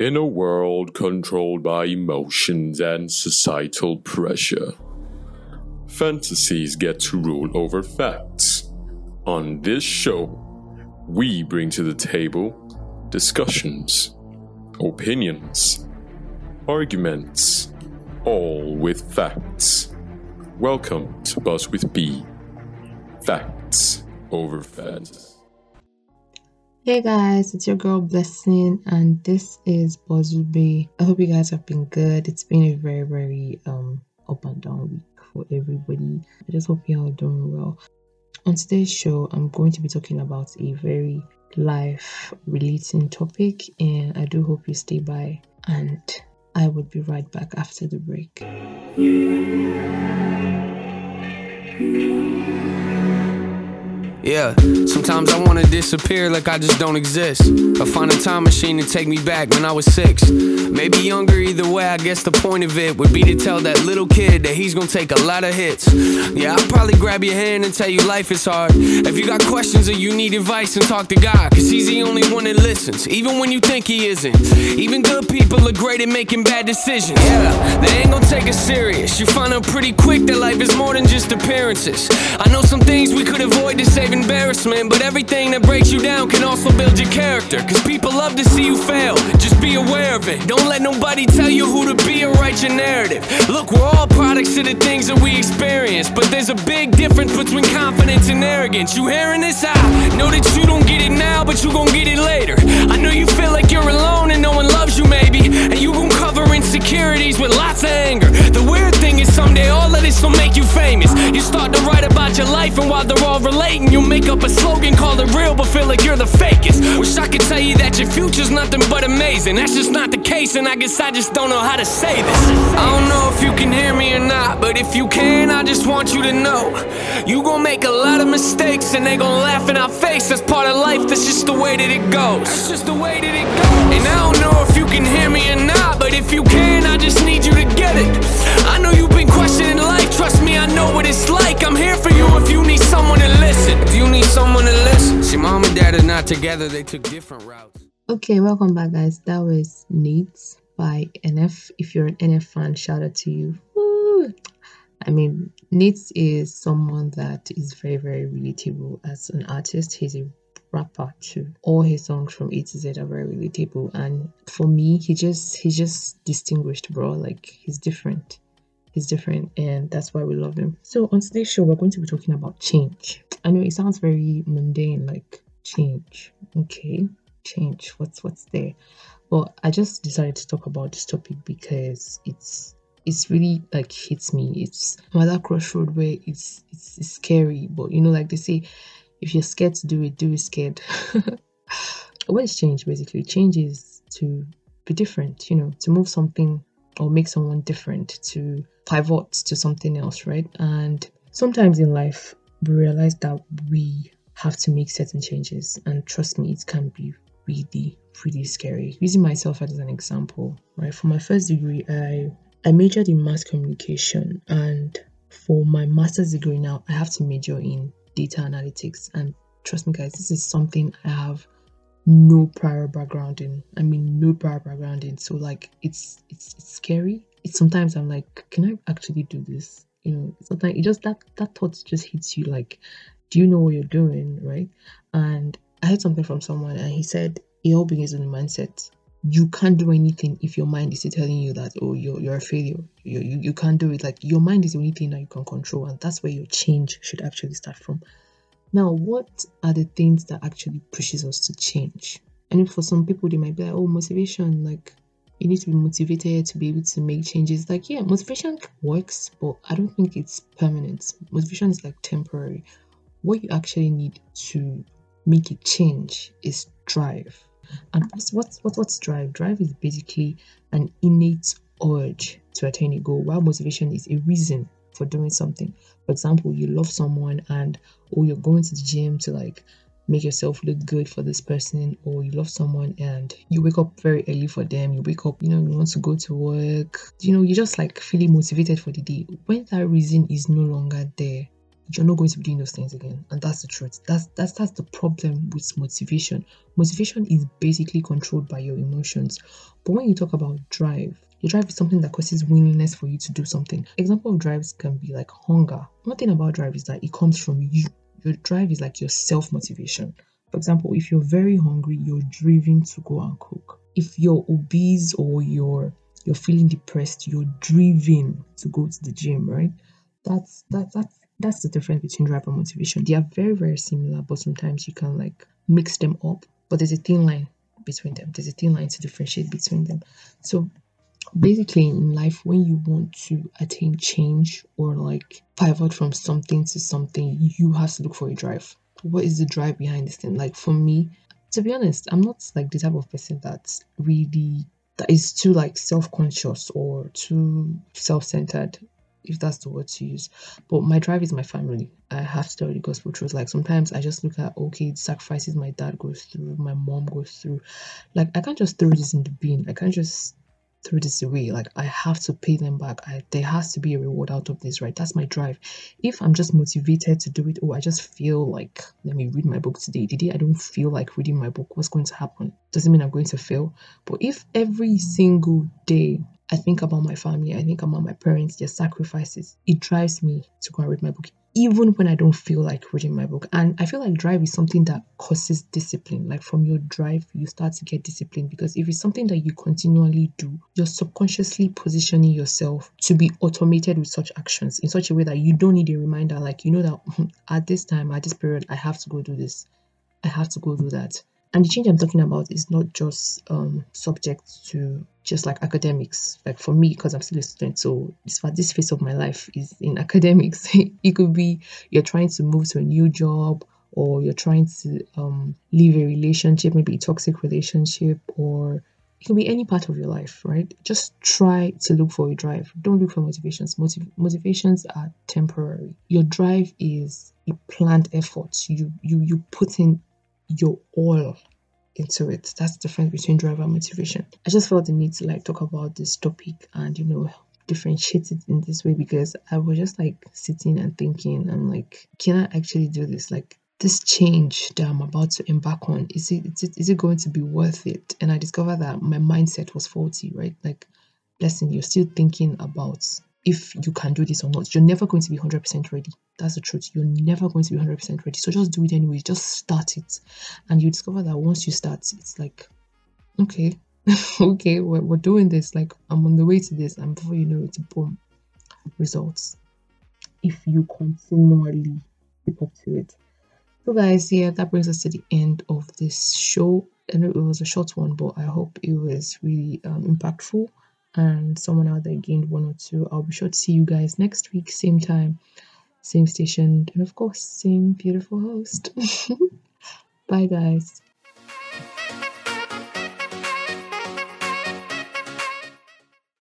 In a world controlled by emotions and societal pressure, fantasies get to rule over facts. On this show, we bring to the table discussions, opinions, arguments, all with facts. Welcome to Buzz with B. Facts over fantasy. Hey guys, it's your girl Blessing, and this is Buzz with B. I hope you guys have been good. It's been a very, very um up and down week for everybody. I just hope you all doing well. On today's show, I'm going to be talking about a very life relating topic, and I do hope you stay by. And I would be right back after the break. Yeah, sometimes I wanna disappear like I just don't exist. Or find a time machine to take me back when I was six. Maybe younger, either way, I guess the point of it would be to tell that little kid that he's gonna take a lot of hits. Yeah, I'll probably grab your hand and tell you life is hard. If you got questions or you need advice, and talk to God, cause he's the only one that listens, even when you think he isn't. Even good people are great at making bad decisions. Yeah, they ain't gonna take us serious. You find out pretty quick that life is more than just appearances. I know some things we could avoid to save embarrassment, but everything that breaks you down can also build your character. Cause people love to see you fail, just be aware of it. Don't let nobody tell you who to be or write your narrative. Look, we're all products of the things that we experience, but there's a big difference between confidence and arrogance. You hearing this? I know that you don't get it now, but you gon' get it later. I know you feel like you're alone and no one loves you, maybe, and you gon' cover insecurities with lots of anger. Life, and while they're all relating, you make up a slogan, call it real, but feel like you're the fakest. Wish I could tell you that your future's nothing but amazing. That's just not the case, and I guess I just don't know how to say this. I don't know if you can hear me or not, but if you can, I just want you to know. You gon' make a lot of mistakes, and they gon' laugh in our face. That's part of life, that's just the way that it goes. That's just the way that it goes. And I don't know if you can hear me or not, but if you can, I just need you to get it. Not together, they took different routes. Okay, welcome back, guys. That was Needs by NF. If you're an NF fan, shout out to you. Woo! I mean, Needs is someone that is very, very relatable as an artist. He's a rapper too. All his songs from A to Z are very relatable, and for me, he just he's just distinguished, bro. Like he's different. He's different, and that's why we love him. So on today's show, we're going to be talking about change. I know it sounds very mundane, like change. Okay, change. What's what's there? well I just decided to talk about this topic because it's it's really like hits me. It's that crossroad where it's, it's it's scary, but you know, like they say, if you're scared to do it, do it scared. what is change basically? Change is to be different, you know, to move something or make someone different, to pivot to something else, right? And sometimes in life we realize that we have to make certain changes. And trust me it can be really really scary. Using myself as an example right? For my first degree i i majored in mass communication. And for my master's degree now i have to major in data analytics. And trust me guys this is something i have no prior background in. I mean no prior background in. So like it's it's, it's scary. It's sometimes i'm like can i actually do this? You know sometimes it just that that thought just hits you like do you know what you're doing right and i heard something from someone and he said it all begins in the mindset you can't do anything if your mind is telling you that oh you're, you're a failure you, you, you can't do it like your mind is the only thing that you can control and that's where your change should actually start from now what are the things that actually pushes us to change and for some people they might be like oh motivation like you need to be motivated to be able to make changes. Like, yeah, motivation works, but I don't think it's permanent. Motivation is like temporary. What you actually need to make a change is drive. And what's what's what, what's drive? Drive is basically an innate urge to attain a goal, while motivation is a reason for doing something. For example, you love someone and or you're going to the gym to like make yourself look good for this person or you love someone and you wake up very early for them you wake up you know you want to go to work you know you're just like feeling motivated for the day when that reason is no longer there you're not going to be doing those things again. And that's the truth. That's that's that's the problem with motivation. Motivation is basically controlled by your emotions. But when you talk about drive, your drive is something that causes willingness for you to do something. Example of drives can be like hunger. One thing about drive is that it comes from you. Your drive is like your self-motivation. For example, if you're very hungry, you're driven to go and cook. If you're obese or you're you're feeling depressed, you're driven to go to the gym, right? That's that that's that's the difference between drive and motivation. They are very, very similar, but sometimes you can like mix them up. But there's a thin line between them. There's a thin line to differentiate between them. So basically in life when you want to attain change or like pivot from something to something, you have to look for a drive. What is the drive behind this thing? Like for me, to be honest, I'm not like the type of person that's really that is too like self-conscious or too self-centered if that's the word to use. But my drive is my family. I have to tell the gospel truth. Like sometimes I just look at okay, the sacrifices my dad goes through, my mom goes through. Like I can't just throw this in the bin. I can't just throw this away. Like I have to pay them back. I, there has to be a reward out of this, right? That's my drive. If I'm just motivated to do it, oh, I just feel like let me read my book today. Today I don't feel like reading my book. What's going to happen? Doesn't mean I'm going to fail. But if every single day I think about my family, I think about my parents, their sacrifices, it drives me to go and read my book even when I don't feel like reading my book. And I feel like drive is something that causes discipline. Like from your drive, you start to get discipline because if it's something that you continually do, you're subconsciously positioning yourself to be automated with such actions in such a way that you don't need a reminder. Like, you know, that at this time, at this period, I have to go do this, I have to go do that. And the change I'm talking about is not just um, subject to just like academics. Like for me, because I'm still a student, so this this phase of my life is in academics. it could be you're trying to move to a new job, or you're trying to um, leave a relationship, maybe a toxic relationship, or it could be any part of your life, right? Just try to look for a drive. Don't look for motivations. Motiv- motivations are temporary. Your drive is a planned effort. You you you put in your all into it. That's the difference between drive and motivation. I just felt the need to like talk about this topic and you know differentiate it in this way because I was just like sitting and thinking, I'm like, can I actually do this? Like this change that I'm about to embark on, is it, is it is it going to be worth it? And I discovered that my mindset was faulty, right? Like, Blessing, you're still thinking about if you can do this or not. You're never going to be 100% ready. That's the truth. You're never going to be 100% ready. So just do it anyway. Just start it. And you discover that once you start, it's like, okay, okay, we're, we're doing this. Like, I'm on the way to this. And before you know it, boom, results. If you continually keep up to it. So, guys, yeah, that brings us to the end of this show. I know it was a short one, but I hope it was really um, impactful and someone out there gained one or two. I'll be sure to see you guys next week, same time, same station, and of course, same beautiful host. Bye, guys.